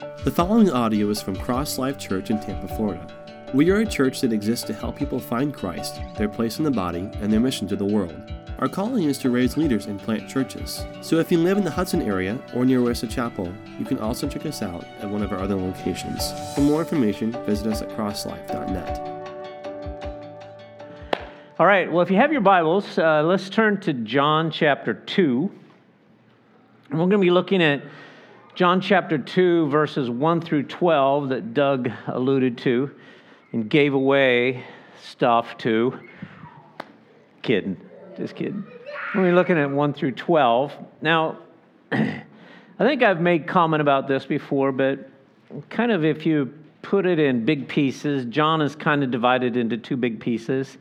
The following audio is from Cross Life Church in Tampa, Florida. We are a church that exists to help people find Christ, their place in the body, and their mission to the world. Our calling is to raise leaders and plant churches. So if you live in the Hudson area or near Wesley Chapel, you can also check us out at one of our other locations. For more information, visit us at crosslife.net. All right, well, if you have your Bibles, uh, let's turn to John chapter 2. And we're going to be looking at John chapter 2, verses 1 through 12 that Doug alluded to and gave away stuff to. Kidding, just kidding. We're looking at 1 through 12. Now, I think I've made comment about this before, but kind of if you put it in big pieces, John is kind of divided into two big pieces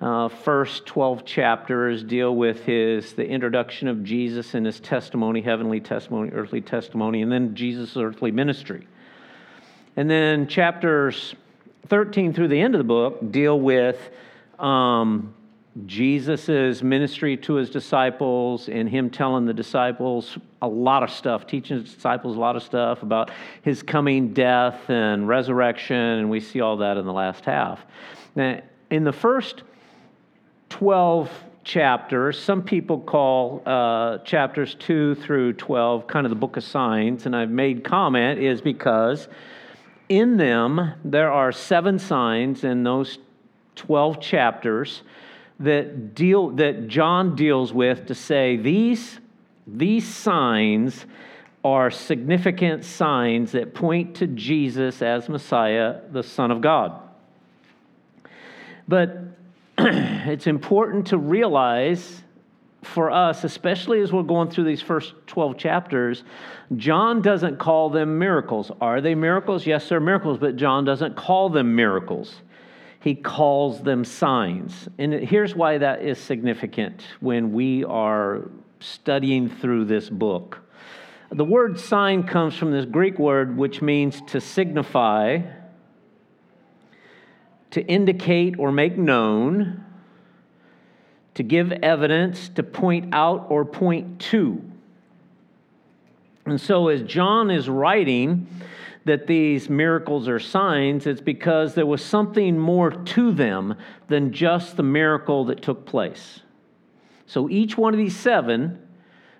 uh, first 12 chapters deal with his the introduction of jesus and his testimony heavenly testimony earthly testimony and then jesus' earthly ministry. And then chapters 13 through the end of the book deal with um, jesus' ministry to his disciples and him telling the disciples a lot of stuff teaching his disciples a lot of stuff about his coming death and resurrection and we see all that in the last half. Now in the first 12 chapters. Some people call uh, chapters 2 through 12 kind of the book of signs, and I've made comment is because in them there are seven signs in those 12 chapters that deal that John deals with to say these these signs are significant signs that point to Jesus as Messiah, the Son of God. But it's important to realize for us, especially as we're going through these first 12 chapters, John doesn't call them miracles. Are they miracles? Yes, they're miracles, but John doesn't call them miracles. He calls them signs. And here's why that is significant when we are studying through this book. The word sign comes from this Greek word which means to signify to indicate or make known, to give evidence, to point out or point to. And so, as John is writing that these miracles are signs, it's because there was something more to them than just the miracle that took place. So, each one of these seven,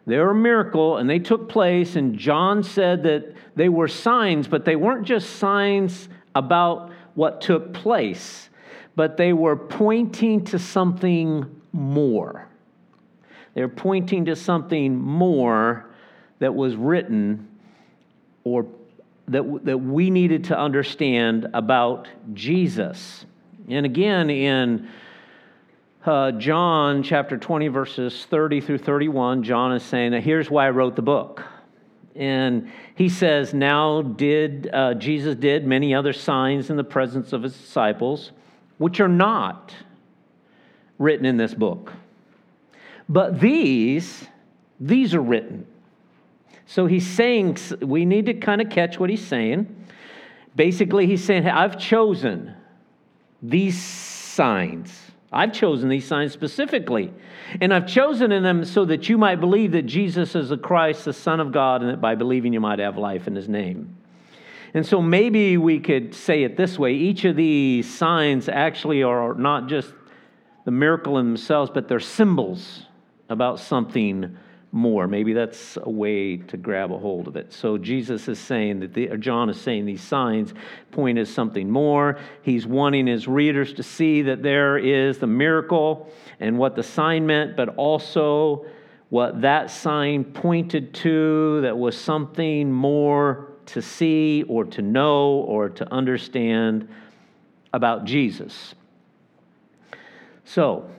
they're a miracle and they took place, and John said that they were signs, but they weren't just signs about what took place, but they were pointing to something more. They're pointing to something more that was written or that, that we needed to understand about Jesus. And again, in uh, John chapter 20, verses 30 through 31, John is saying, Here's why I wrote the book. And he says, Now did uh, Jesus did many other signs in the presence of his disciples, which are not written in this book. But these, these are written. So he's saying, we need to kind of catch what he's saying. Basically, he's saying, I've chosen these signs I've chosen these signs specifically. And I've chosen in them so that you might believe that Jesus is the Christ, the Son of God, and that by believing you might have life in his name. And so maybe we could say it this way each of these signs actually are not just the miracle in themselves, but they're symbols about something more. Maybe that's a way to grab a hold of it. So Jesus is saying that, the, John is saying these signs point as something more. He's wanting his readers to see that there is the miracle and what the sign meant, but also what that sign pointed to that was something more to see or to know or to understand about Jesus. So,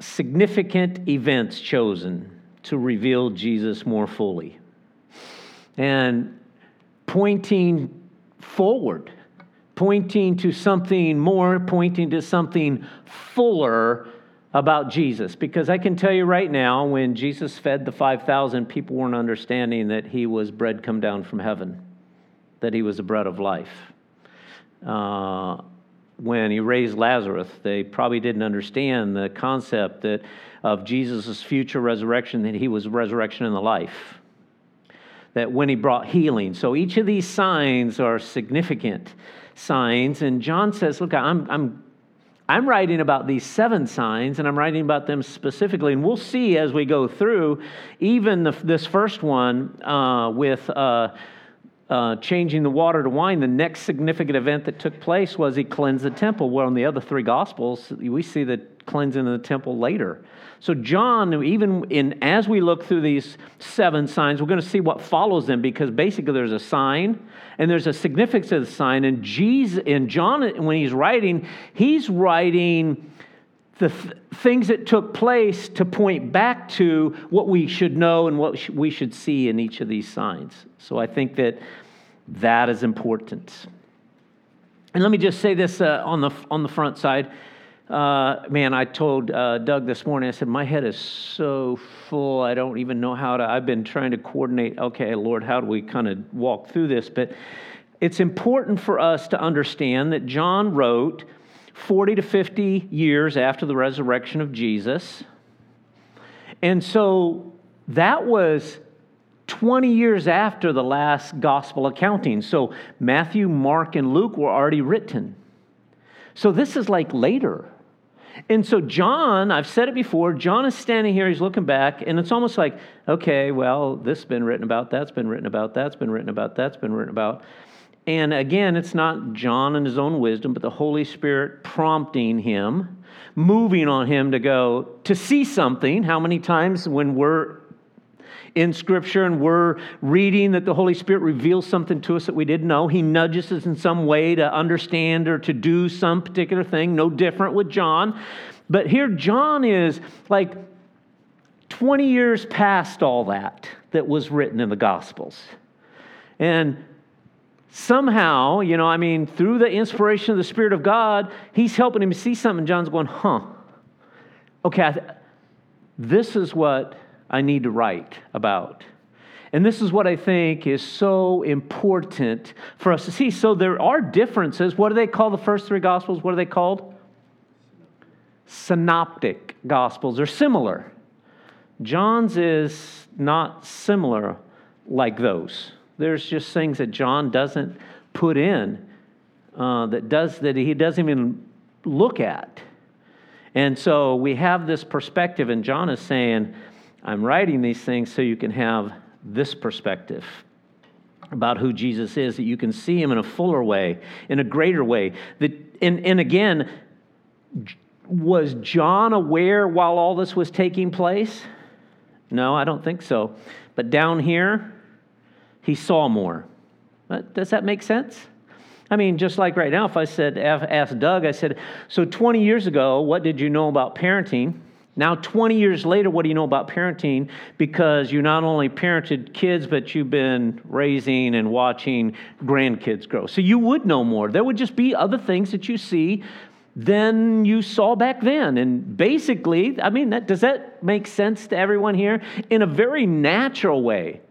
significant events chosen to reveal Jesus more fully. And pointing forward, pointing to something more, pointing to something fuller about Jesus. Because I can tell you right now, when Jesus fed the 5,000, people weren't understanding that he was bread come down from heaven, that he was the bread of life. Uh, when he raised Lazarus, they probably didn't understand the concept that of Jesus' future resurrection, that he was resurrection in the life. that when he brought healing. So each of these signs are significant signs. And John says, Look, I'm, I'm, I'm writing about these seven signs, and I'm writing about them specifically. And we'll see as we go through, even the, this first one uh, with. Uh, uh, changing the water to wine, the next significant event that took place was he cleansed the temple. Where in the other three gospels, we see the cleansing of the temple later. So John, even in as we look through these seven signs, we're going to see what follows them because basically there's a sign and there's a significance of the sign. And Jesus, and John, when he's writing, he's writing the th- things that took place to point back to what we should know and what we should see in each of these signs. So I think that that is important. And let me just say this uh, on, the, on the front side. Uh, man, I told uh, Doug this morning, I said, my head is so full. I don't even know how to. I've been trying to coordinate, okay, Lord, how do we kind of walk through this? But it's important for us to understand that John wrote 40 to 50 years after the resurrection of Jesus. And so that was 20 years after the last gospel accounting. So Matthew, Mark, and Luke were already written. So this is like later. And so John, I've said it before, John is standing here, he's looking back, and it's almost like, okay, well, this has been written about, that's been written about, that's been written about, that's been written about. And again, it's not John and his own wisdom, but the Holy Spirit prompting him, moving on him to go to see something. How many times when we're in Scripture and we're reading that the Holy Spirit reveals something to us that we didn't know, He nudges us in some way to understand or to do some particular thing, no different with John. But here, John is like 20 years past all that that was written in the Gospels. And somehow, you know, I mean, through the inspiration of the Spirit of God, he's helping him see something. John's going, huh, okay, th- this is what I need to write about. And this is what I think is so important for us to see. So there are differences. What do they call the first three gospels? What are they called? Synoptic gospels. They're similar. John's is not similar like those. There's just things that John doesn't put in uh, that does that he doesn't even look at. And so we have this perspective, and John is saying, I'm writing these things so you can have this perspective about who Jesus is, that you can see him in a fuller way, in a greater way. That, and, and again, was John aware while all this was taking place? No, I don't think so. But down here, he saw more. Does that make sense? I mean, just like right now, if I said, ask Doug, I said, so 20 years ago, what did you know about parenting? Now, 20 years later, what do you know about parenting? Because you not only parented kids, but you've been raising and watching grandkids grow. So you would know more. There would just be other things that you see than you saw back then. And basically, I mean, that, does that make sense to everyone here? In a very natural way.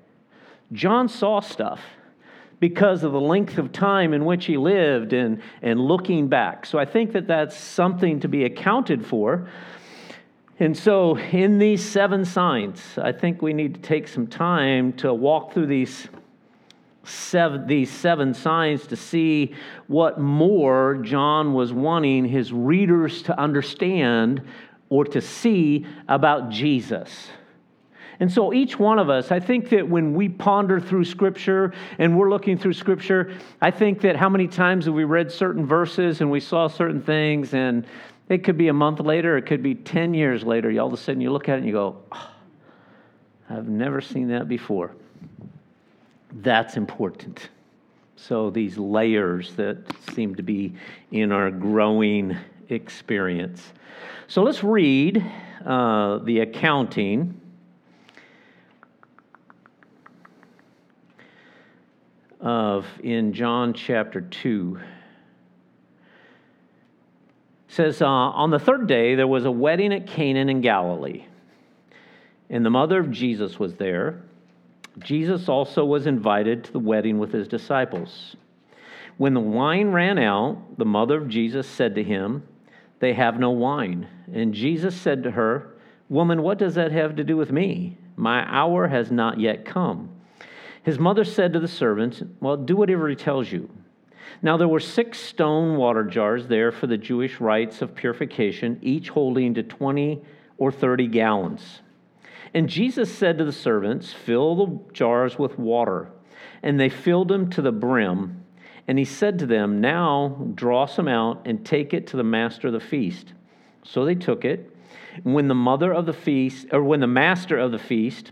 John saw stuff because of the length of time in which he lived and, and looking back. So I think that that's something to be accounted for. And so, in these seven signs, I think we need to take some time to walk through these seven, these seven signs to see what more John was wanting his readers to understand or to see about Jesus. And so, each one of us, I think that when we ponder through Scripture and we're looking through Scripture, I think that how many times have we read certain verses and we saw certain things, and it could be a month later, it could be 10 years later. You All of a sudden, you look at it and you go, oh, I've never seen that before. That's important. So, these layers that seem to be in our growing experience. So, let's read uh, the accounting of in John chapter 2. Says, uh, On the third day, there was a wedding at Cana in Galilee, and the mother of Jesus was there. Jesus also was invited to the wedding with his disciples. When the wine ran out, the mother of Jesus said to him, They have no wine. And Jesus said to her, Woman, what does that have to do with me? My hour has not yet come. His mother said to the servants, Well, do whatever he tells you. Now there were six stone water jars there for the Jewish rites of purification, each holding to 20 or 30 gallons. And Jesus said to the servants, Fill the jars with water. And they filled them to the brim. And he said to them, Now draw some out and take it to the master of the feast. So they took it. When the mother of the feast, or when the master of the feast,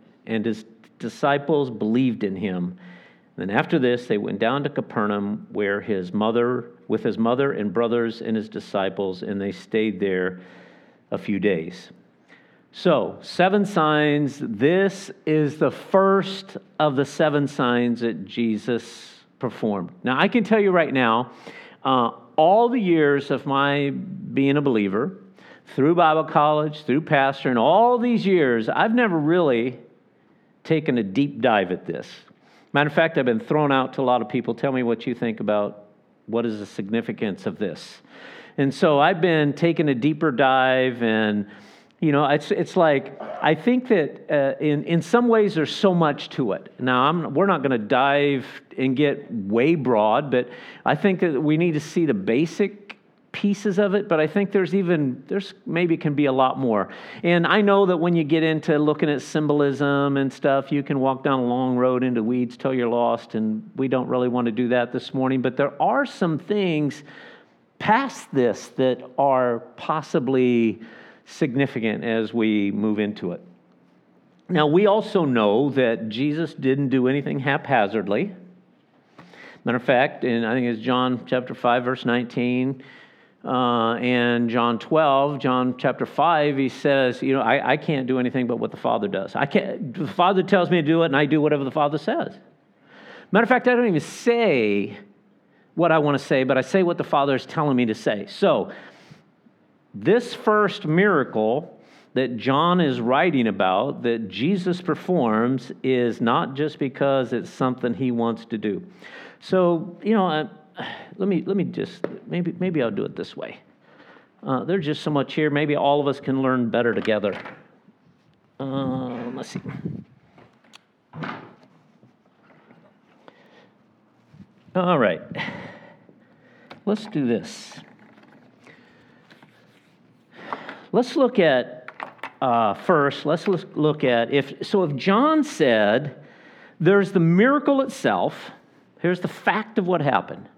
and his disciples believed in him. Then after this, they went down to Capernaum, where his mother, with his mother and brothers and his disciples, and they stayed there a few days. So, seven signs. This is the first of the seven signs that Jesus performed. Now, I can tell you right now, uh, all the years of my being a believer, through Bible college, through pastor, and all these years, I've never really taken a deep dive at this. Matter of fact, I've been thrown out to a lot of people. Tell me what you think about what is the significance of this. And so I've been taking a deeper dive and you know, it's, it's like, I think that uh, in, in some ways there's so much to it. Now, I'm, we're not going to dive and get way broad, but I think that we need to see the basic pieces of it, but I think there's even, there's maybe can be a lot more. And I know that when you get into looking at symbolism and stuff, you can walk down a long road into weeds till you're lost, and we don't really want to do that this morning, but there are some things past this that are possibly significant as we move into it. Now, we also know that Jesus didn't do anything haphazardly. Matter of fact, in I think it's John chapter 5, verse 19, uh, and John 12, John chapter 5, he says, You know, I, I can't do anything but what the Father does. I can't, the Father tells me to do it, and I do whatever the Father says. Matter of fact, I don't even say what I want to say, but I say what the Father is telling me to say. So, this first miracle that John is writing about, that Jesus performs, is not just because it's something he wants to do. So, you know, let me let me just maybe maybe I'll do it this way. Uh, there's just so much here. Maybe all of us can learn better together. Uh, let's see. All right. Let's do this. Let's look at uh, first, let's look at if, so if John said there's the miracle itself, here's the fact of what happened.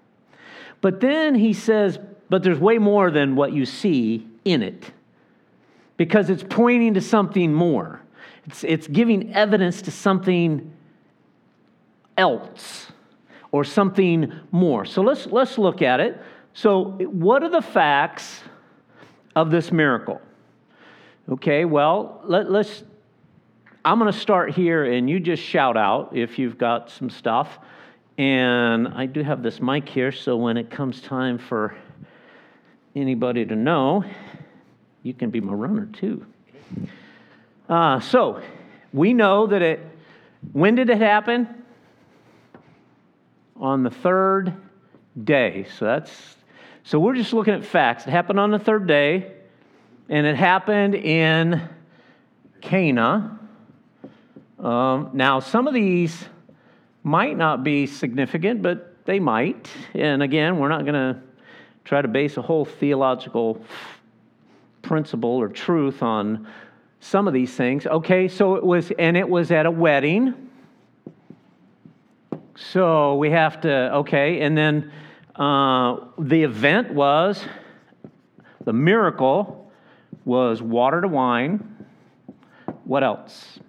But then he says, but there's way more than what you see in it because it's pointing to something more. It's, it's giving evidence to something else or something more. So let's, let's look at it. So, what are the facts of this miracle? Okay, well, let, us I'm going to start here and you just shout out if you've got some stuff. And I do have this mic here, so when it comes time for anybody to know, you can be my runner too. Uh, so, we know that it, when did it happen? On the third day. So that's, so we're just looking at facts. It happened on the third day and it happened in Cana. Um, now, some of these might not be significant, but they might. And again, we're not going to try to base a whole theological principle or truth on some of these things. Okay, so it was, and it was at a wedding. So we have to, okay, and then uh, the event was the miracle was water to wine. What else?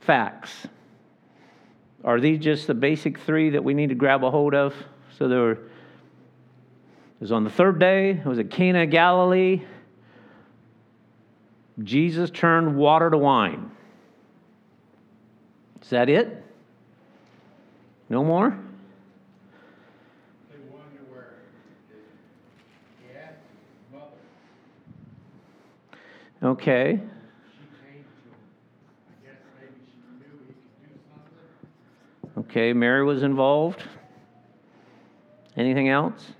Facts. Are these just the basic three that we need to grab a hold of? So there were, it was on the third day, it was at Cana, Galilee. Jesus turned water to wine. Is that it? No more? They wonder where he asked his mother, Okay. she came to him. I guess maybe she knew he could do something. Okay, Mary was involved. Anything else?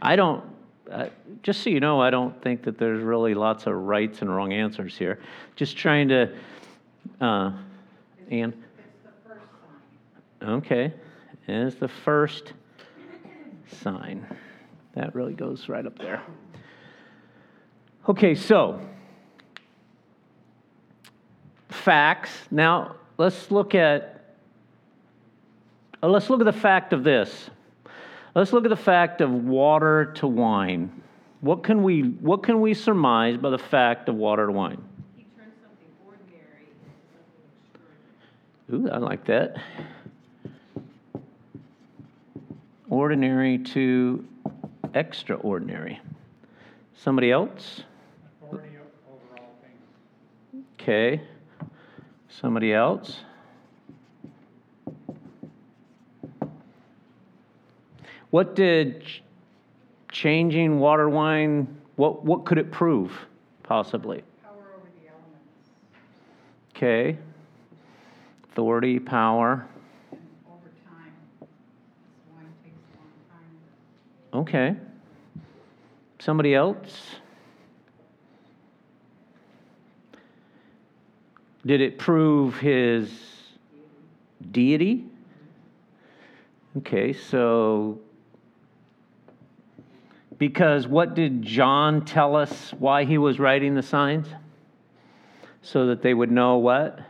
I don't, uh, just so you know, I don't think that there's really lots of rights and wrong answers here. Just trying to, uh, Ann? It's the. Okay, it's the first sign. That really goes right up there. Okay, so facts. Now let's look at Uh, let's look at the fact of this. Let's look at the fact of water to wine. What can we what can we surmise by the fact of water to wine? He turned something ordinary into something extraordinary. Ooh, I like that. Ordinary to extraordinary. Somebody else? Authority o- things. Okay. Somebody else? What did changing water wine, what, what could it prove, possibly? Power over the elements Okay. Authority, power. and over time. Wine takes a long time. Okay. Somebody else? Did it prove his deity? Okay, so because what did John tell us why he was writing the signs? So that they would know what?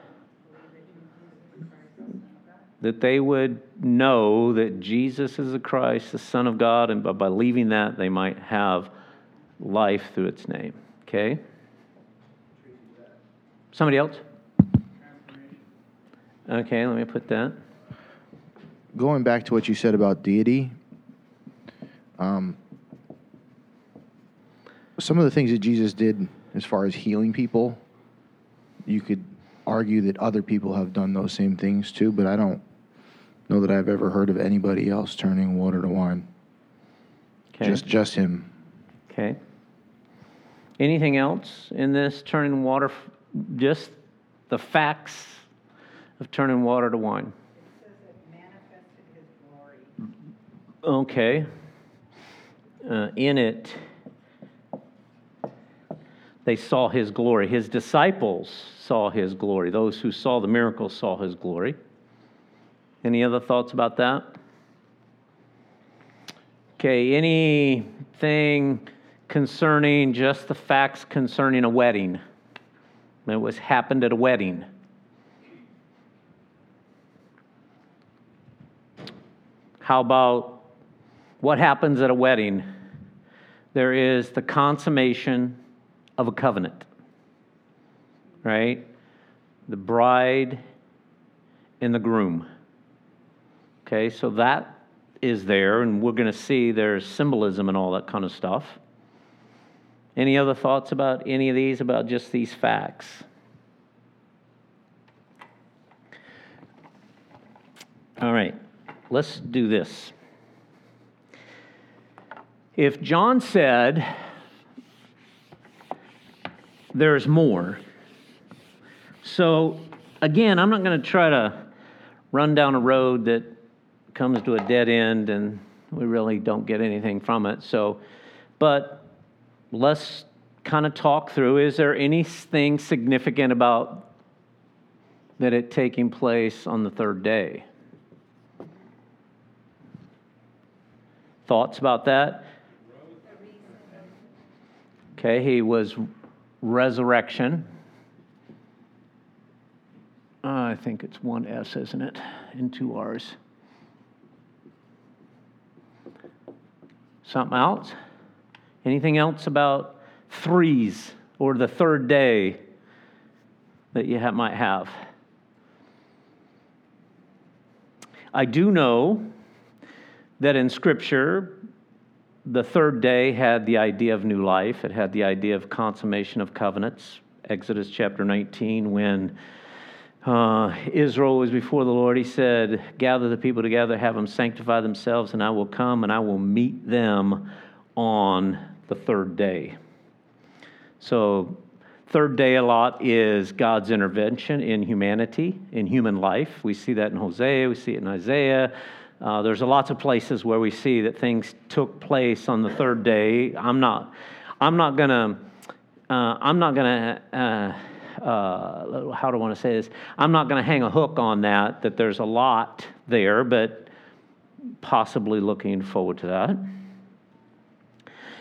that they would know that Jesus is the Christ, the Son of God, and by believing that, they might have life through its name. Okay? Somebody else? Okay, let me put that. going back to what you said about deity, um, some of the things that Jesus did as far as healing people, you could argue that other people have done those same things too, but I don't know that I've ever heard of anybody else turning water to wine. Okay. Just just him. Okay. Anything else in this turning water, just the facts of turning water to wine? It says it manifested his glory. Okay. Uh, in it, they saw his glory. His disciples saw his glory. Those who saw the miracles saw his glory. Any other thoughts about that? Okay, anything concerning just the facts concerning a wedding? It was happened at a wedding. How about what happens at a wedding? There is the consummation of a covenant, right? The bride and the groom. Okay, so that is there, and we're going to see there's symbolism and all that kind of stuff. Any other thoughts about any of these, about just these facts? All right, let's do this. If John said, there's more. So, again, I'm not going to try to run down a road that comes to a dead end and we really don't get anything from it. So, but let's kind of talk through is there anything significant about that it taking place on the third day? Thoughts about that? Okay, he was resurrection. I think it's one S, isn't it? And two R's. Something else? Anything else about threes or the third day that you ha- might have? I do know that in Scripture, the third day had the idea of new life, it had the idea of consummation of covenants. Exodus chapter 19, when uh, Israel was before the Lord, he said, Gather the people together, have them sanctify themselves, and I will come and I will meet them on the third day. So, third day a lot is God's intervention in humanity, in human life. We see that in Hosea, we see it in Isaiah. Uh, there's lots of places where we see that things took place on the third day. I'm not, I'm not gonna, uh, I'm not gonna. Uh, uh, how do I want to say this? I'm not to hang a hook on that, that there's a lot there, but possibly looking forward to that.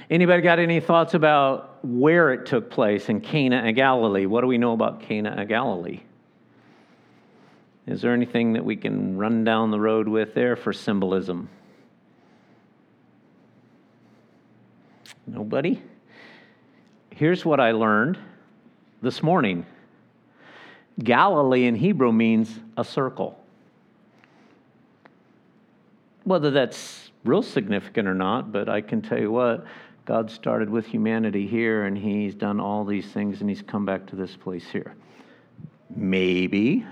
Anybody got any thoughts about where it took place in Cana and Galilee? What do we know about Cana and Galilee? Is there anything that we can run down the road with there for symbolism? Nobody? Here's what I learned this morning. Galilee in Hebrew means a circle. Whether that's real significant or not, but I can tell you what, God started with humanity here and He's done all these things and He's come back to this place here. Maybe.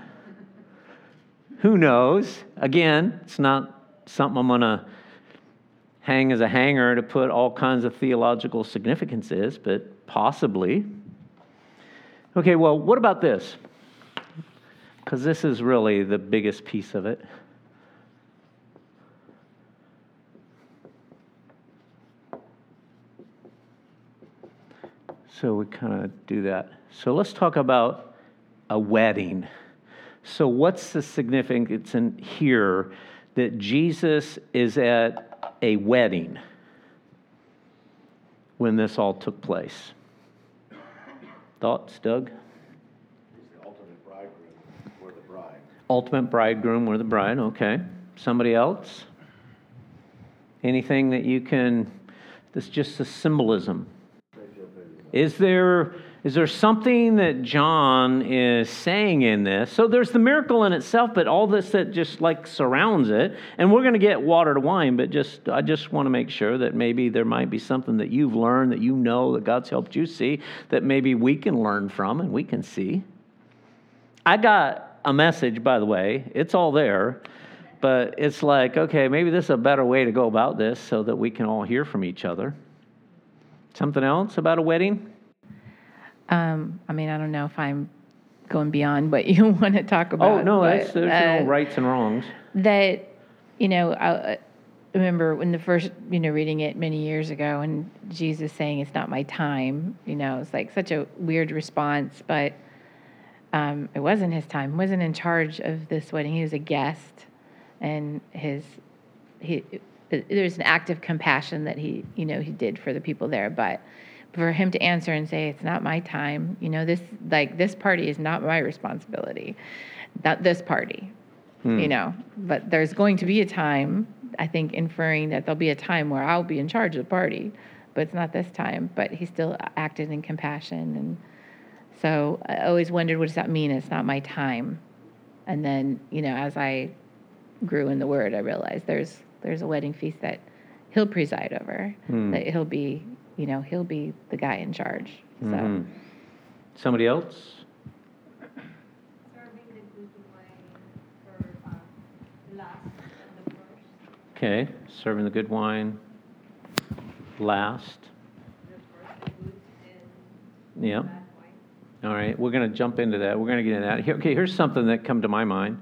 Who knows? Again, it's not something I'm going to hang as a hanger to put all kinds of theological significances, but possibly. Okay, well, what about this? Because this is really the biggest piece of it. So we kind of do that. So let's talk about a wedding. So, what's the significance in here that Jesus is at a wedding when this all took place? Thoughts, Doug? He's the ultimate bridegroom. We're the bride. Ultimate bridegroom, we're the bride. Okay. Somebody else? Anything that you can, that's just a symbolism. Is there, is there something that John is saying in this? So there's the miracle in itself, but all this that just like surrounds it. And we're going to get water to wine, but just I just want to make sure that maybe there might be something that you've learned that you know that God's helped you see that maybe we can learn from and we can see. I got a message, by the way. It's all there. But it's like, okay, maybe this is a better way to go about this so that we can all hear from each other. Something else about a wedding? Um, I mean, I don't know if I'm going beyond what you want to talk about. Oh, no, but, that's, there's uh, no rights and wrongs. That, you know, I I remember when the first, you know, reading it many years ago and Jesus saying, it's not my time, you know, it's like such a weird response, but um, it wasn't his time. He wasn't in charge of this wedding. He was a guest and his, he, there's an act of compassion that he, you know, he did for the people there, but for him to answer and say it's not my time. You know this like this party is not my responsibility. Not this party. Hmm. You know but there's going to be a time i think inferring that there'll be a time where i'll be in charge of the party but it's not this time. But he still acted in compassion. And so i always wondered what does that mean? It's not my time. And then you know as i grew in the word i realized there's there's a wedding feast that he'll preside over hmm. that he'll be you know he'll be the guy in charge so Mhm. Somebody else? Serving the good wine for, uh, last and the first. Okay, serving the good wine last. The first good and Yeah. All right, we're going to jump into that. We're going to get into that. Here, okay, here's something that come to my mind.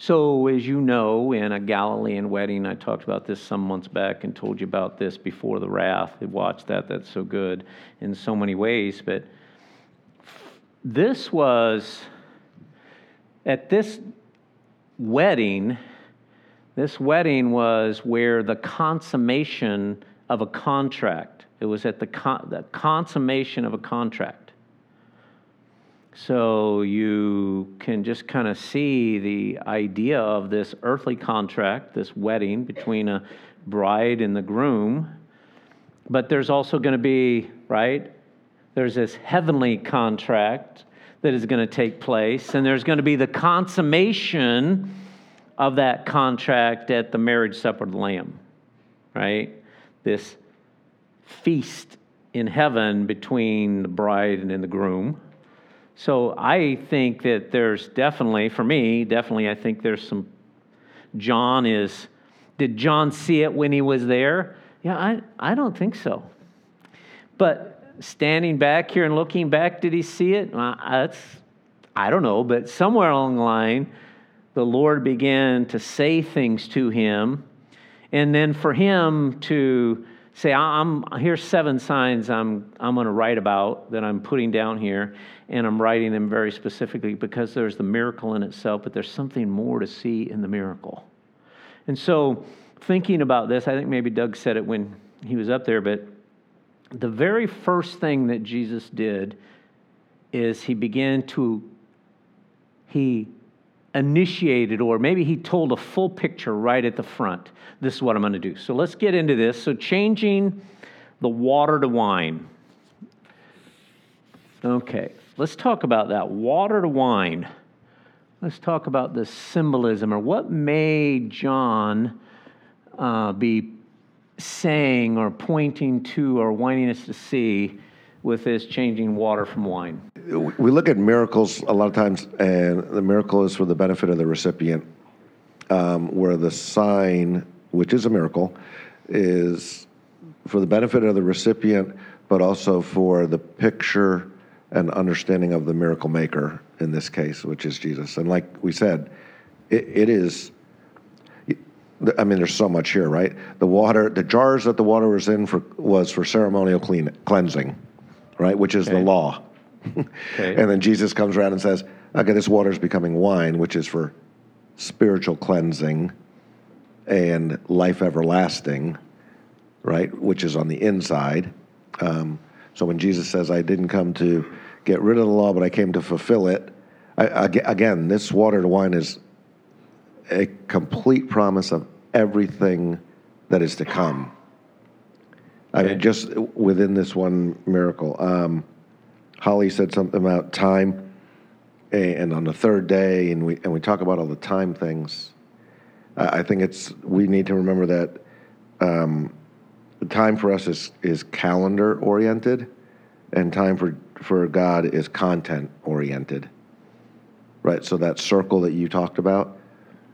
So, as you know, in a Galilean wedding, I talked about this some months back and told you about this before the wrath. Watch that; that's so good in so many ways. But this was at this wedding. This wedding was where the consummation of a contract. It was at the, con- the consummation of a contract. So you can just kind of see the idea of this earthly contract, this wedding between a bride and the groom. But there's also going to be, right? There's this heavenly contract that is going to take place, and there's going to be the consummation of that contract at the marriage supper of the Lamb, right? This feast in heaven between the bride and the groom. So I think that there's definitely, for me, definitely, I think there's some. John is. Did John see it when he was there? Yeah, I, I don't think so. But standing back here and looking back, did he see it? Well, that's, I don't know, but somewhere along the line, the Lord began to say things to him. And then for him to say, I'm, here's seven signs I'm, I'm going to write about that I'm putting down here, and I'm writing them very specifically because there's the miracle in itself, but there's something more to see in the miracle. And so, thinking about this, I think maybe Doug said it when he was up there, but the very first thing that Jesus did is he began to, he initiated, or maybe he told a full picture right at the front. This is what I'm going to do. So let's get into this. So, changing the water to wine. Okay, let's talk about that. Water to wine. Let's talk about the symbolism, or what made John uh, be saying or pointing to or wanting us to see with this changing water from wine? We look at miracles a lot of times, and the miracle is for the benefit of the recipient, um, where the sign, which is a miracle, is for the benefit of the recipient, but also for the picture and understanding of the miracle maker in this case, which is Jesus. And like we said, it, it is. I mean, there's so much here, right? The water, the jars that the water was in for was for ceremonial clean, cleansing, right? Which is Okay. the law. Okay. And then Jesus comes around and says, "Okay, this water is becoming wine, which is for spiritual cleansing and life everlasting, right? Which is on the inside." Um, so when Jesus says, "I didn't come to get rid of the law, but I came to fulfill it," I, ag- again, this water to wine is a complete promise of everything that is to come. I mean, just within this one miracle. Um, Holly said something about time, and on the third day, and we and we talk about all the time things. I think it's we need to remember that um, the time for us is is calendar oriented, and time for for God is content oriented. Right. So that circle that you talked about,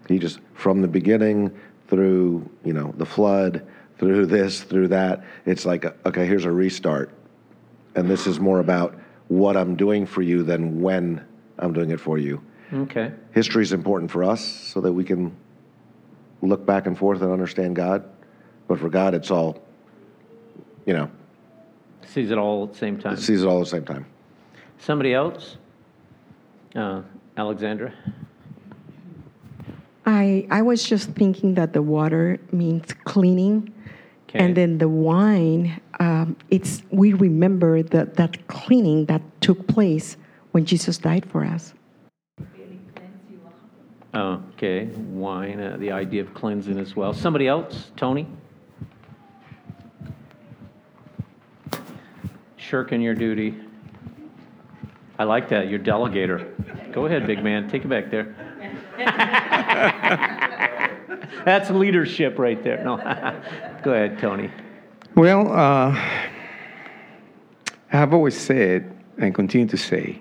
he just from the beginning through you know the flood, through this, through that. It's like okay, here's a restart, and this is more about what I'm doing for you than when I'm doing it for you. Okay. History is important for us so that we can look back and forth and understand God. But for God, it's all, you know, Sees it all at the same time. sees it all at the same time. Somebody else? Uh, Alexandra? I, I was just thinking that the water means cleaning, Okay. and then the wine, um, it's we remember that that cleaning that took place when Jesus died for us. Oh, okay. Wine, uh, the idea of cleansing as well. Somebody else? Tony? Shirking your duty. I like that. You're delegator. Go ahead, big man. Take it back there. That's leadership right there. No. Go ahead, Tony. Well, uh, I have always said and continue to say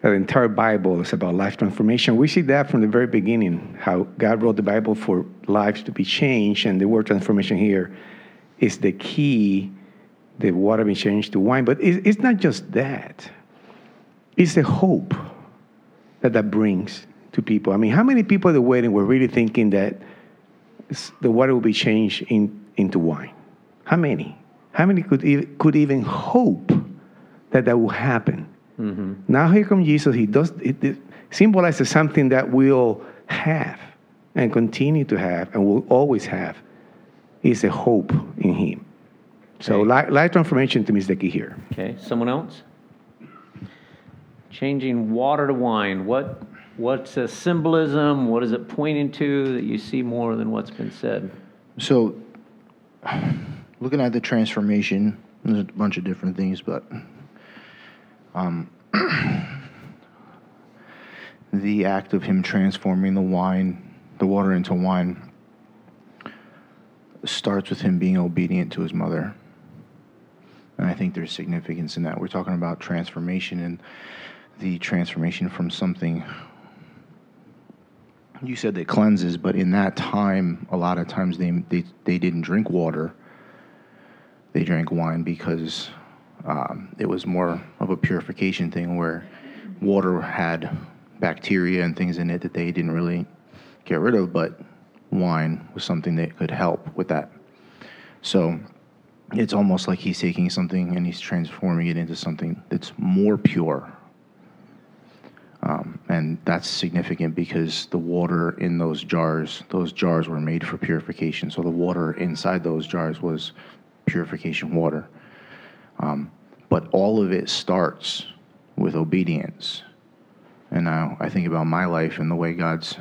that the entire Bible is about life transformation. We see that from the very beginning, how God wrote the Bible for lives to be changed, and the word transformation here is the key, the water being changed to wine. But it's, not just that, it's the hope that that brings to people. I mean, how many people at the wedding were really thinking that the water will be changed in, into wine? How many? How many could, ev- could even hope that that will happen? Mm-hmm. Now here comes Jesus. He does it, it symbolizes something that we'll have and continue to have and will always have. Is a hope in Him. So Okay. li- life transformation to me is the key here. Okay, someone else? Changing water to wine. What, what's a symbolism? What is it pointing to that you see more than what's been said? So, looking at the transformation, there's a bunch of different things, but um, the act of him transforming the wine, the water into wine, starts with him being obedient to his mother. And I think there's significance in that. We're talking about transformation, and the transformation from something you said that cleanses, but in that time, a lot of times they they, they didn't drink water. They drank wine because um, it was more of a purification thing, where water had bacteria and things in it that they didn't really get rid of, but wine was something that could help with that. So it's almost like he's taking something and he's transforming it into something that's more pure. Um, and that's significant because the water in those jars, those jars were made for purification. So the water inside those jars was purification water. Um, but all of it starts with obedience. And now I think about my life and the way God's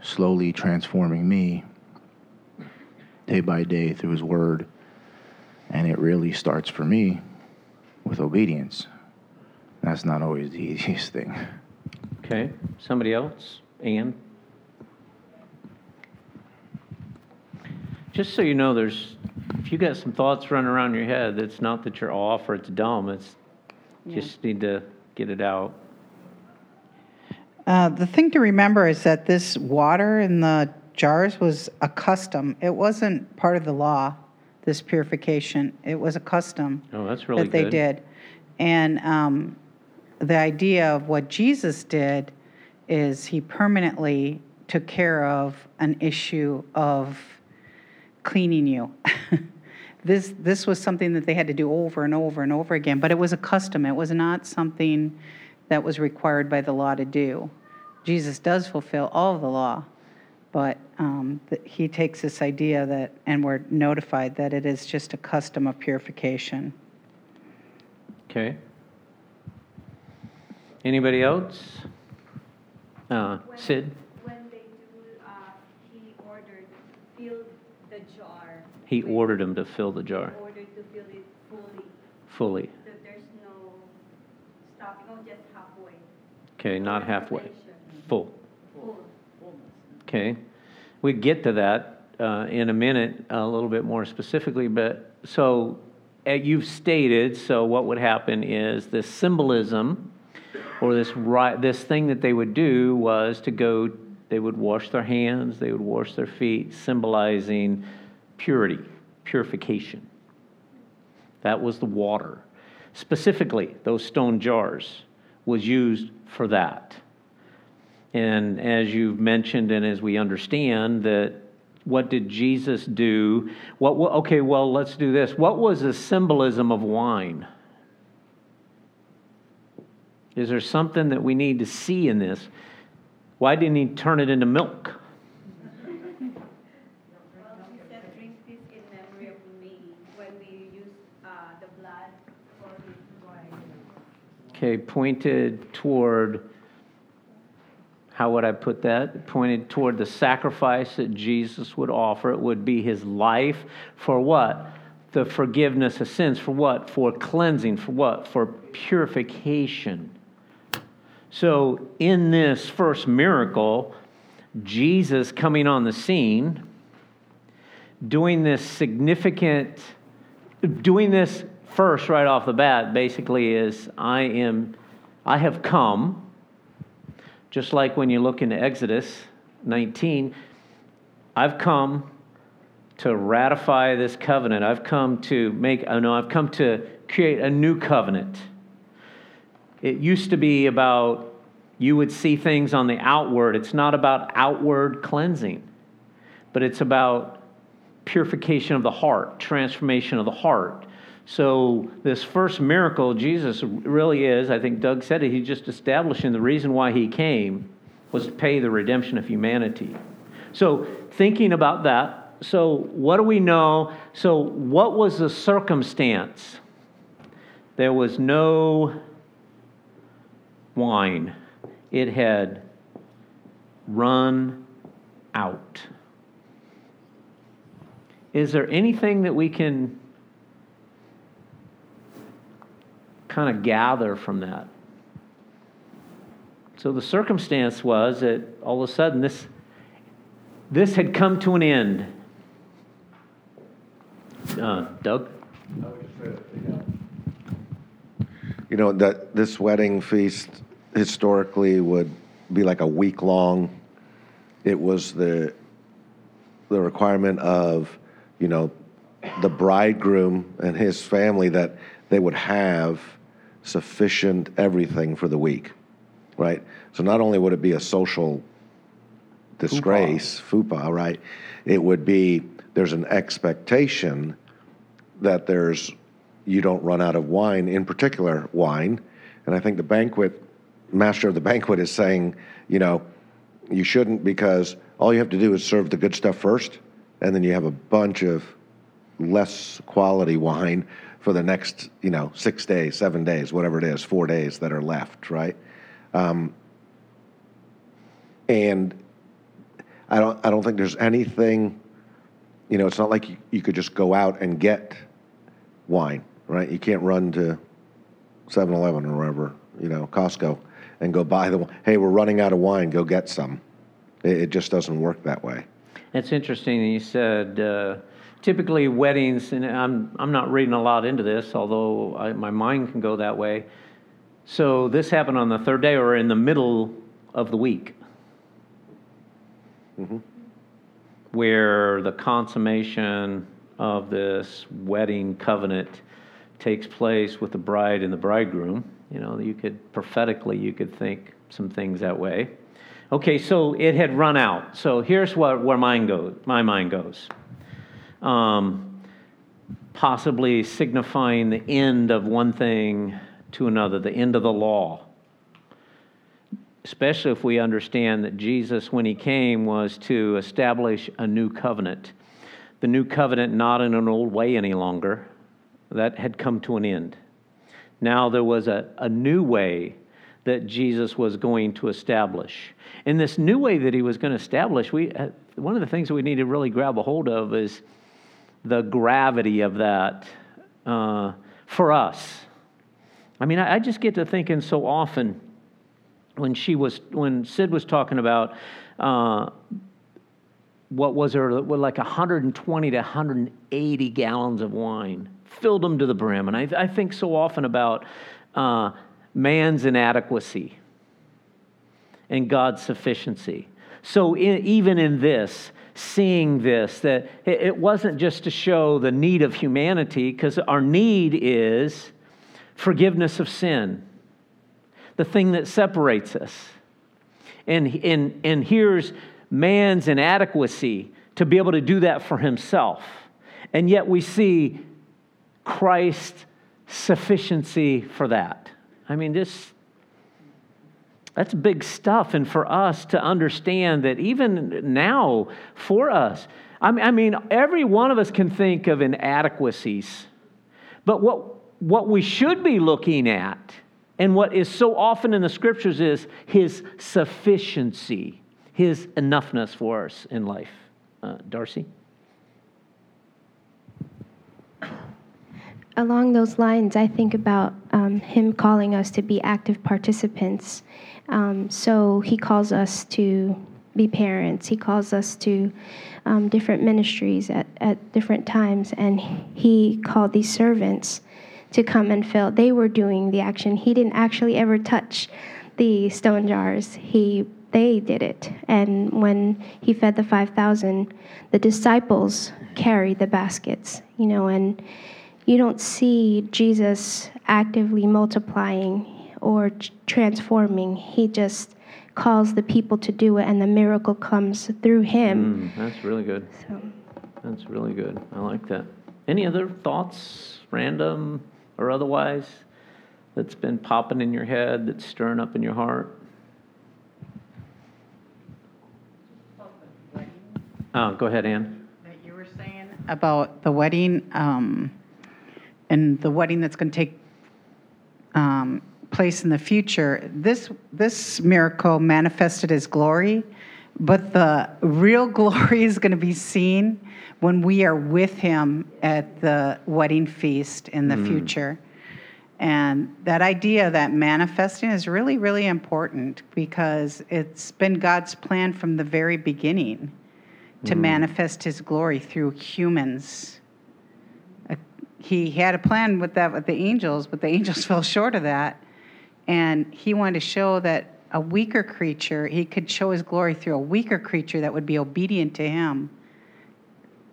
slowly transforming me day by day through His Word. And it really starts for me with obedience. That's not always the easiest thing. Okay, somebody else? Ann? Just so you know, there's, if you got some thoughts running around your head, it's not that you're off or it's dumb, it's, just need to get it out. Uh, the thing to remember is that this water in the jars was a custom. It wasn't part of the law, this purification. It was a custom Oh, that's really that they did. And um, the idea of what Jesus did is he permanently took care of an issue of cleaning you. this this was something that they had to do over and over and over again, but it was a custom. It was not something that was required by the law to do. Jesus does fulfill all of the law, but um, he takes this idea that, and we're notified that it is just a custom of purification. Okay. Anybody else? Uh, Sid? When they do, uh, he ordered, fill the jar. He with- ordered him to fill the jar Ordered to fill it fully, fully. that there's no stopping, just halfway. Okay, not halfway, full. Full. Okay. We get to that uh, in a minute, a little bit more specifically, but so uh, you've stated, so what would happen is the symbolism or this right, this thing that they would do was to go, they would wash their hands, they would wash their feet, symbolizing purity, purification. That was the water. Specifically, those stone jars was used for that. And as you've mentioned, and as we understand, that what did Jesus do? What, okay, well, let's do this. What was the symbolism of wine? Is there something that we need to see in this? Why didn't he turn it into milk? Okay, pointed toward, how would I put that? Pointed toward the sacrifice that Jesus would offer. It would be his life for what? The forgiveness of sins. For what? For cleansing. For what? For purification. So, in this first miracle, Jesus coming on the scene, doing this significant, doing this first right off the bat basically is I am, I have come, just like when you look into Exodus 19, I've come to ratify this covenant. I've come to make, oh, I know, I've come to create a new covenant. It used to be about you would see things on the outward. It's not about outward cleansing, but it's about purification of the heart, transformation of the heart. So, this first miracle, Jesus really is, I think Doug said it, he's just establishing the reason why he came was to pay the redemption of humanity. So, thinking about that, so what do we know? So, what was the circumstance? There was no wine, it had run out. Is there anything that we can kind of gather from that? So the circumstance was that all of a sudden this this had come to an end. Uh, Doug? You know, that this wedding feast historically would be like a week long. It was the the requirement of, you know, the bridegroom and his family that they would have sufficient everything for the week, right? So not only would it be a social disgrace, fupa, right? It would be there's an expectation that there's you don't run out of wine, in particular wine, and I think the banquet master of the banquet is saying, you know, you shouldn't because all you have to do is serve the good stuff first, and then you have a bunch of less quality wine for the next, you know, six days, seven days, whatever it is, four days that are left, right? Um, and I don't, I don't think there's anything, you know, it's not like you, you could just go out and get wine, right? You can't run to 7 Eleven or wherever, you know, Costco, and go buy the, hey, we're running out of wine, go get some. It, it just doesn't work that way. It's interesting you said uh, typically weddings, and I'm, I'm not reading a lot into this, although I, my mind can go that way. So this happened on the third day or in the middle of the week, where the consummation of this wedding covenant takes place with the bride and the bridegroom. You know, you could prophetically, you could think some things that way. Okay, so it had run out. So here's what, where mine goes, my mind goes. Um, possibly signifying the end of one thing to another, the end of the law. Especially if we understand that Jesus, when he came, was to establish a new covenant. The new covenant, not in an old way any longer, that had come to an end. Now there was a, a new way that Jesus was going to establish. And this new way that he was going to establish, we, uh, one of the things that we need to really grab a hold of is the gravity of that uh, for us. I mean, I, I just get to thinking so often when she was, when Sid was talking about uh, what was there, like 120 to 180 gallons of wine, filled them to the brim. And I, I think so often about uh, man's inadequacy and God's sufficiency. So, in, even in this, seeing this, that it, it wasn't just to show the need of humanity, because our need is forgiveness of sin, the thing that separates us. And, and, and here's man's inadequacy to be able to do that for himself. And yet we see Christ's sufficiency for that. I mean, this that's big stuff. And for us to understand that even now, for us, I mean, every one of us can think of inadequacies. But what, what we should be looking at, and what is so often in the scriptures, is his sufficiency, his enoughness for us in life. Uh, Darcy? Along those lines, I think about um, him calling us to be active participants. Um, so he calls us to be parents. He calls us to um, different ministries at, at different times, and he called these servants to come and fill. They were doing the action. He didn't actually ever touch the stone jars. He they did it. And when he fed the 5,000, the disciples carried the baskets, you know, and you don't see Jesus actively multiplying or transforming. He just calls the people to do it, and the miracle comes through him. Mm, that's really good. So. That's really good. I like that. Any other thoughts, random or otherwise, that's been popping in your head, that's stirring up in your heart? Oh, go ahead, Ann. That you were saying about the wedding. Um, and the wedding that's going to take um, place in the future, this, this miracle manifested as glory, but the real glory is going to be seen when we are with him at the wedding feast in the mm. future. And that idea that manifesting is really, really important because it's been God's plan from the very beginning to mm. manifest his glory through humans he had a plan with that with the angels, but the angels fell short of that. And he wanted to show that a weaker creature, he could show his glory through a weaker creature that would be obedient to him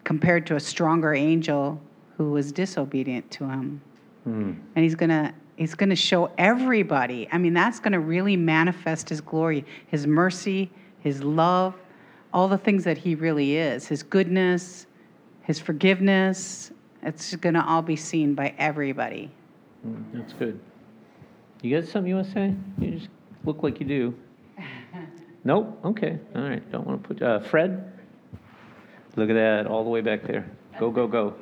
compared to a stronger angel who was disobedient to him. Hmm. And he's going to he's going to show everybody. I mean, that's going to really manifest his glory, his mercy, his love, all the things that he really is, his goodness, his forgiveness. It's going to all be seen by everybody. Mm, That's good. You got something you want to say? You just look like you do. Nope? Okay. All right. Don't want to put, uh, Fred? Look at that, all the way back there. Go, go, go.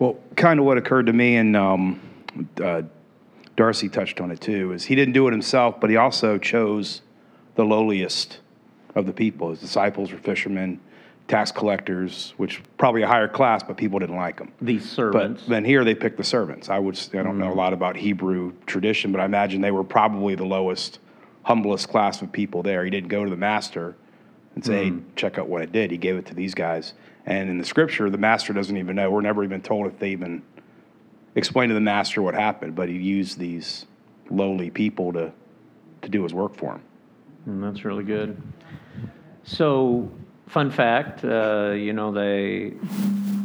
Well, kind of what occurred to me, and um, uh, Darcy touched on it too, is he didn't do it himself, but he also chose the lowliest of the people. His disciples were fishermen, tax collectors, which probably a higher class, but people didn't like them. These servants. But then here they picked the servants. I would, I don't know a lot about Hebrew tradition, but I imagine they were probably the lowest, humblest class of people there. He didn't go to the master and say, hey, check out what I did. He gave it to these guys. And in the scripture, the master doesn't even know. We're never even told if they even explained to the master what happened, but he used these lowly people to, to do his work for him. Mm, that's really good. So, fun fact, uh, you know, they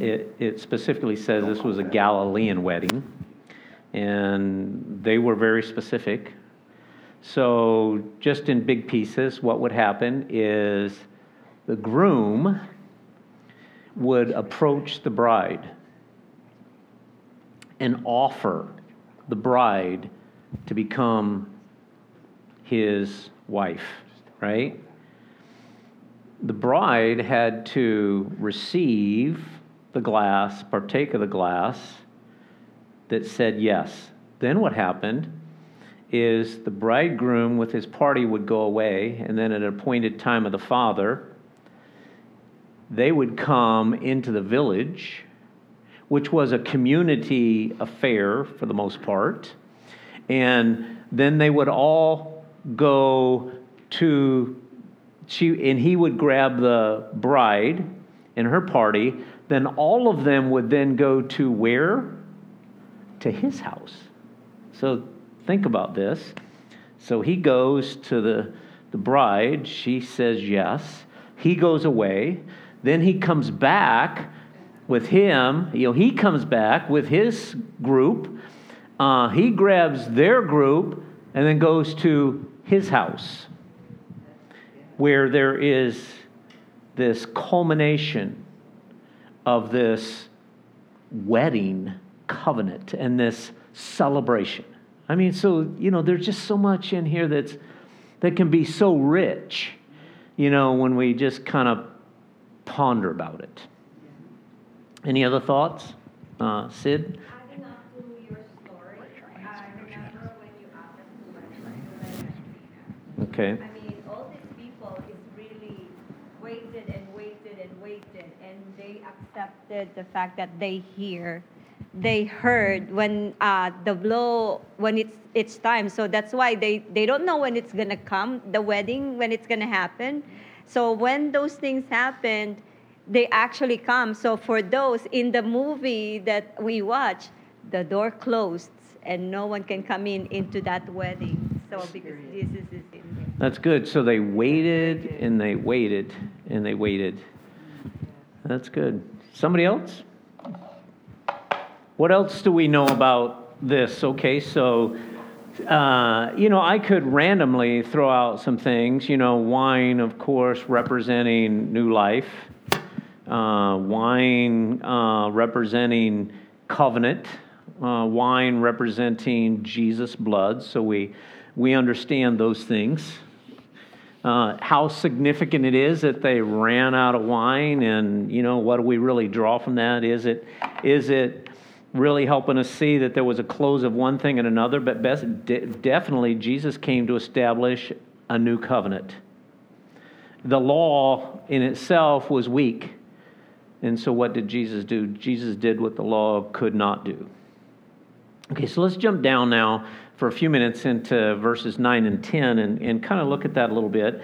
it, it specifically says this was a Galilean wedding, and they were very specific. So, just in big pieces, what would happen is the groom would approach the bride and offer the bride to become his wife, right? The bride had to receive the glass, partake of the glass that said yes. Then what happened is the bridegroom with his party would go away, and then at an appointed time of the father, they would come into the village, which was a community affair for the most part, and then they would all go to she and he would grab the bride and her party then all of them would then go to where? To his house. So think about this. So he goes to the the bride. She says yes. He goes away. Then he comes back with him. You know he comes back with his group. Uh, he grabs their group and then goes to his house where there is this culmination of this wedding covenant and this celebration. I mean, so, you know, there's just so much in here that's, that can be so rich, you know, when we just kind of ponder about it. Any other thoughts? Uh, Sid? Adding up to your story, I remember when you asked us to mention Okay. I mean, all these people is really waited and waited and waited, and they accepted the fact that they hear, they heard when uh, the blow when it's it's time. So that's why they they don't know when it's gonna come, the wedding when it's gonna happen. So when those things happened, they actually come. So for those in the movie that we watch, the door closed and no one can come in into that wedding. So because this is is in there. That's good. So they waited and they waited and they waited. That's good. Somebody else? What else do we know about this? Okay, so, uh, you know, I could randomly throw out some things. You know, wine, of course, representing new life, uh, wine uh, representing covenant, uh, wine representing Jesus' blood. So we, we understand those things uh, how significant it is that they ran out of wine. And you know what do we really draw from that? Is it is it really helping us see that there was a close of one thing and another? But best, de- definitely jesus came to establish a new covenant. The law in itself was weak. And so what did jesus do? Jesus did what the law could not do. Okay, so let's jump down now for a few minutes into verses 9 and 10 and, and kind of look at that a little bit.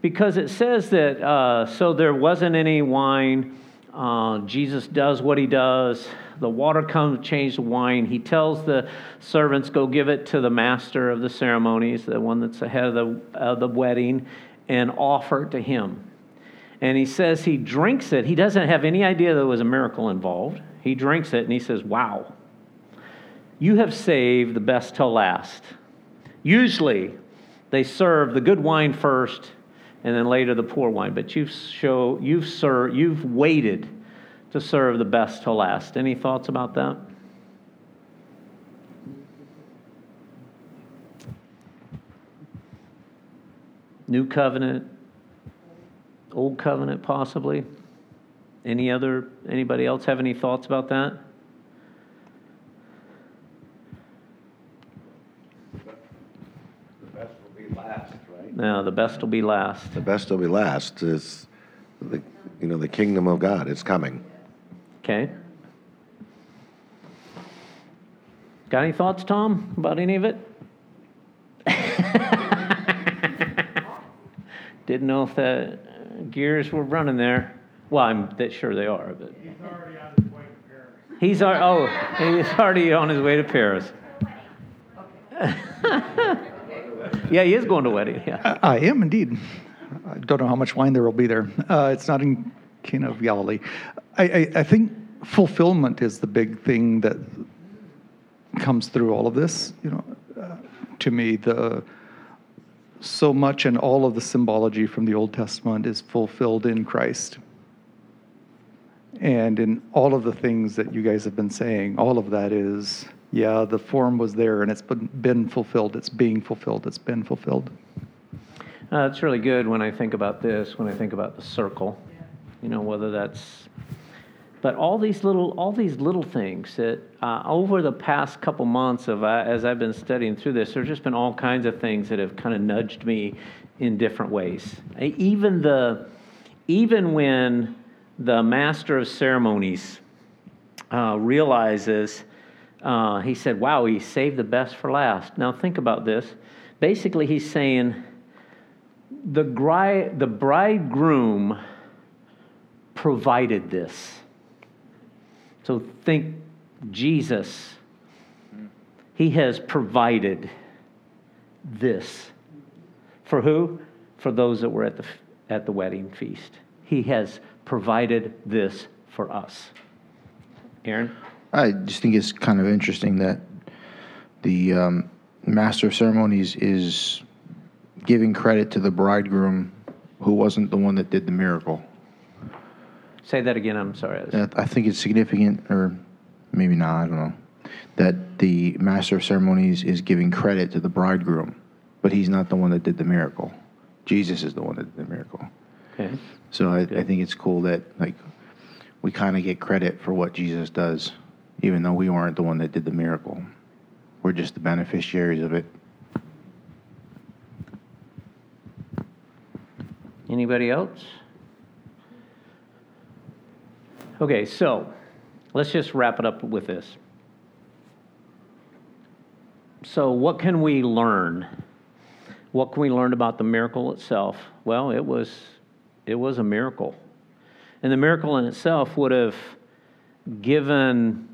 Because it says that, uh, so there wasn't any wine. Uh, Jesus does what he does. the water comes, change the wine. He tells the servants, go give it to the master of the ceremonies, the one that's ahead of the, of the wedding, and offer it to him. And he says he drinks it. He doesn't have any idea there was a miracle involved. He drinks it and he says, Wow, you have saved the best till last. Usually, they serve the good wine first and then later the poor wine, but you've, show, you've, served, you've waited to serve the best till last. Any thoughts about that? New covenant, old covenant, possibly. Any other? Anybody else have any thoughts about that? The best will be last, right? No, the best will be last. The best will be last is, the, you know, the kingdom of God is coming. Okay. Got any thoughts, Tom, about any of it? Didn't know if the gears were running there. Well, I'm that sure they are, but He's already on his way to Paris. he's al- oh he's already on his way to Paris. yeah, he is going to wedding. Yeah. I am indeed. I don't know how much wine there will be there. Uh, it's not in Cana of Galilee. I, I, I think fulfillment is the big thing that comes through all of this. You know, uh, to me, the so much and all of the symbology from the Old Testament is fulfilled in Christ. And in all of the things that you guys have been saying, all of that is, yeah, the form was there and it's been, fulfilled. It's being fulfilled. It's been fulfilled. Uh, it's really good when I think about this, when I think about the circle. You know, whether that's, but all these little, all these little things that uh, over the past couple months of uh, as I've been studying through this, there's just been all kinds of things that have kind of nudged me in different ways. Even the, even when the master of ceremonies uh, realizes, uh, he said, "Wow, he saved the best for last." Now think about this. Basically, he's saying the, gri- the bridegroom provided this. So think Jesus. He has provided this. For who? For those that were at the, at the wedding feast. He has provided this for us. Aaron? I just think it's kind of interesting that the um, master of ceremonies is giving credit to the bridegroom who wasn't the one that did the miracle. Say that again. I'm sorry. I think it's significant, or maybe not, I don't know, that the master of ceremonies is giving credit to the bridegroom, but he's not the one that did the miracle. Jesus is the one that did the miracle. Okay. So I, I think it's cool that like we kind of get credit for what Jesus does, even though we weren't the one that did the miracle. We're just the beneficiaries of it. Anybody else? Okay, so let's just wrap it up with this. So, what can we learn? What can we learn about the miracle itself? Well, it was it was a miracle. And the miracle in itself would have given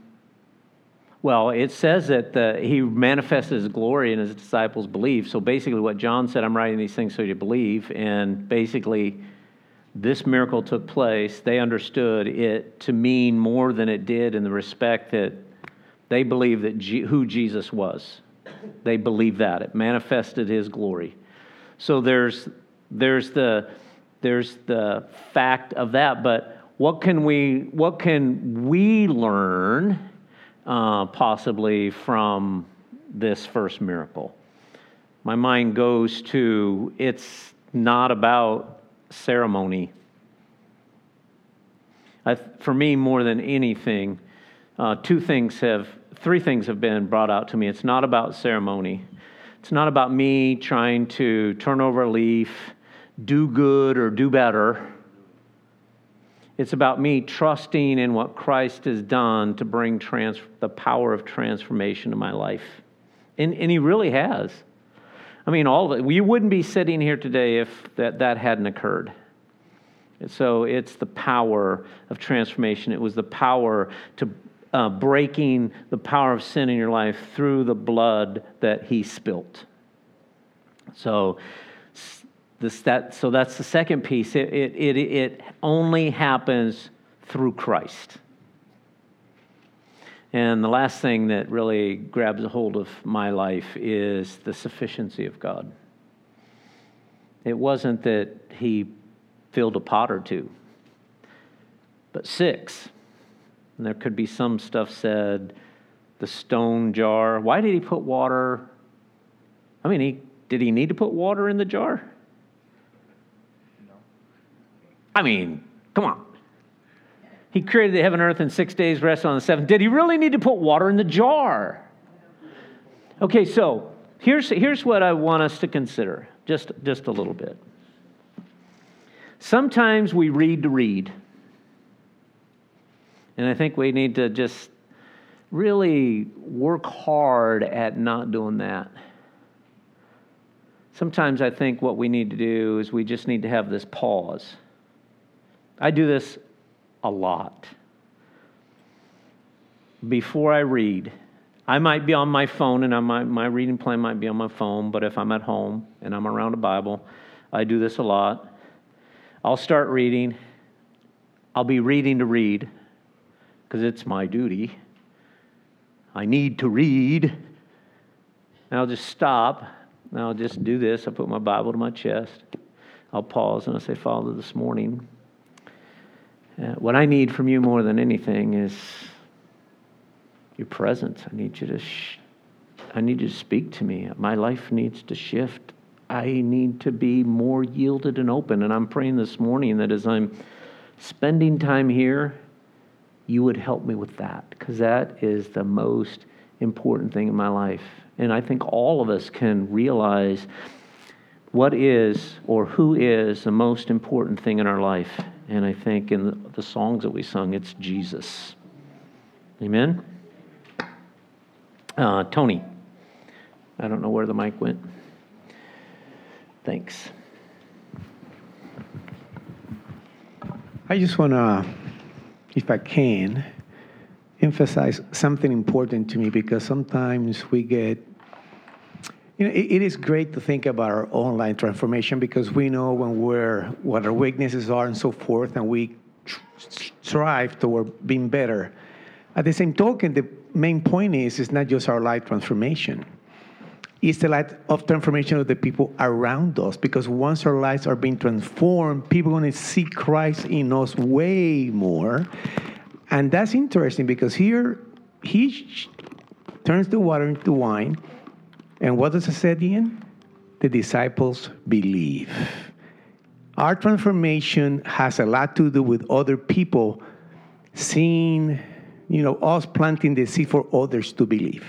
well, it says that the, he manifested his glory and his disciples believed. So basically, what John said, I'm writing these things so you believe. And basically, this miracle took place. They understood it to mean more than it did in the respect that they believed that G- who Jesus was. They believed that it manifested His glory. So there's there's the there's the fact of that. But what can we what can we learn? Uh, possibly from this first miracle. My mind goes to it's not about ceremony. I, for me, more than anything, uh, two things have, three things have been brought out to me. It's not about ceremony. It's not about me trying to turn over a leaf, do good or do better. It's about me trusting in what Christ has done to bring trans- the power of transformation to my life. And, and He really has. I mean, all of it. We wouldn't be sitting here today if that, that hadn't occurred. So it's the power of transformation. It was the power to uh, breaking the power of sin in your life through the blood that he spilt. So, this, that, so that's the second piece. It, it, it, it only happens through Christ. And the last thing that really grabs a hold of my life is the sufficiency of God. It wasn't that he filled a pot or two, but six. And there could be some stuff said, the stone jar. Why did he put water? I mean, he, did he need to put water in the jar? I mean, come on. He created the heaven and earth in six days, rested on the seventh. Did he really need to put water in the jar? Okay, so here's, here's what I want us to consider, just, just a little bit. Sometimes we read to read. And I think we need to just really work hard at not doing that. Sometimes I think what we need to do is we just need to have this pause. I do this a lot. Before I read, I might be on my phone and I might, my reading plan might be on my phone, but if I'm at home and I'm around a Bible, I do this a lot. I'll start reading. I'll be reading to read because it's my duty. I need to read. And I'll just stop. And I'll just do this. I'll put my Bible to my chest. I'll pause and I say, Father, this morning, uh, what I need from you more than anything is your presence. I need you to. Sh- I need you to speak to me. My life needs to shift. I need to be more yielded and open. And I'm praying this morning that as I'm spending time here, you would help me with that because that is the most important thing in my life. And I think all of us can realize what is or who is the most important thing in our life. And I think in the songs that we sung, it's Jesus. Amen? Uh, Tony. I don't know where the mic went. Thanks. I just want to, if I can, emphasize something important to me because sometimes we get you know, it, it is great to think about our online transformation because we know when we're what our weaknesses are and so forth, and we strive toward being better. At the same token, the main point is it's not just our life transformation. It's the life of transformation of the people around us because once our lives are being transformed, people are going to see Christ in us way more. And that's interesting because here he turns the water into wine and what does it say at the end? The disciples believe. Our transformation has a lot to do with other people seeing, you know, us planting the seed for others to believe.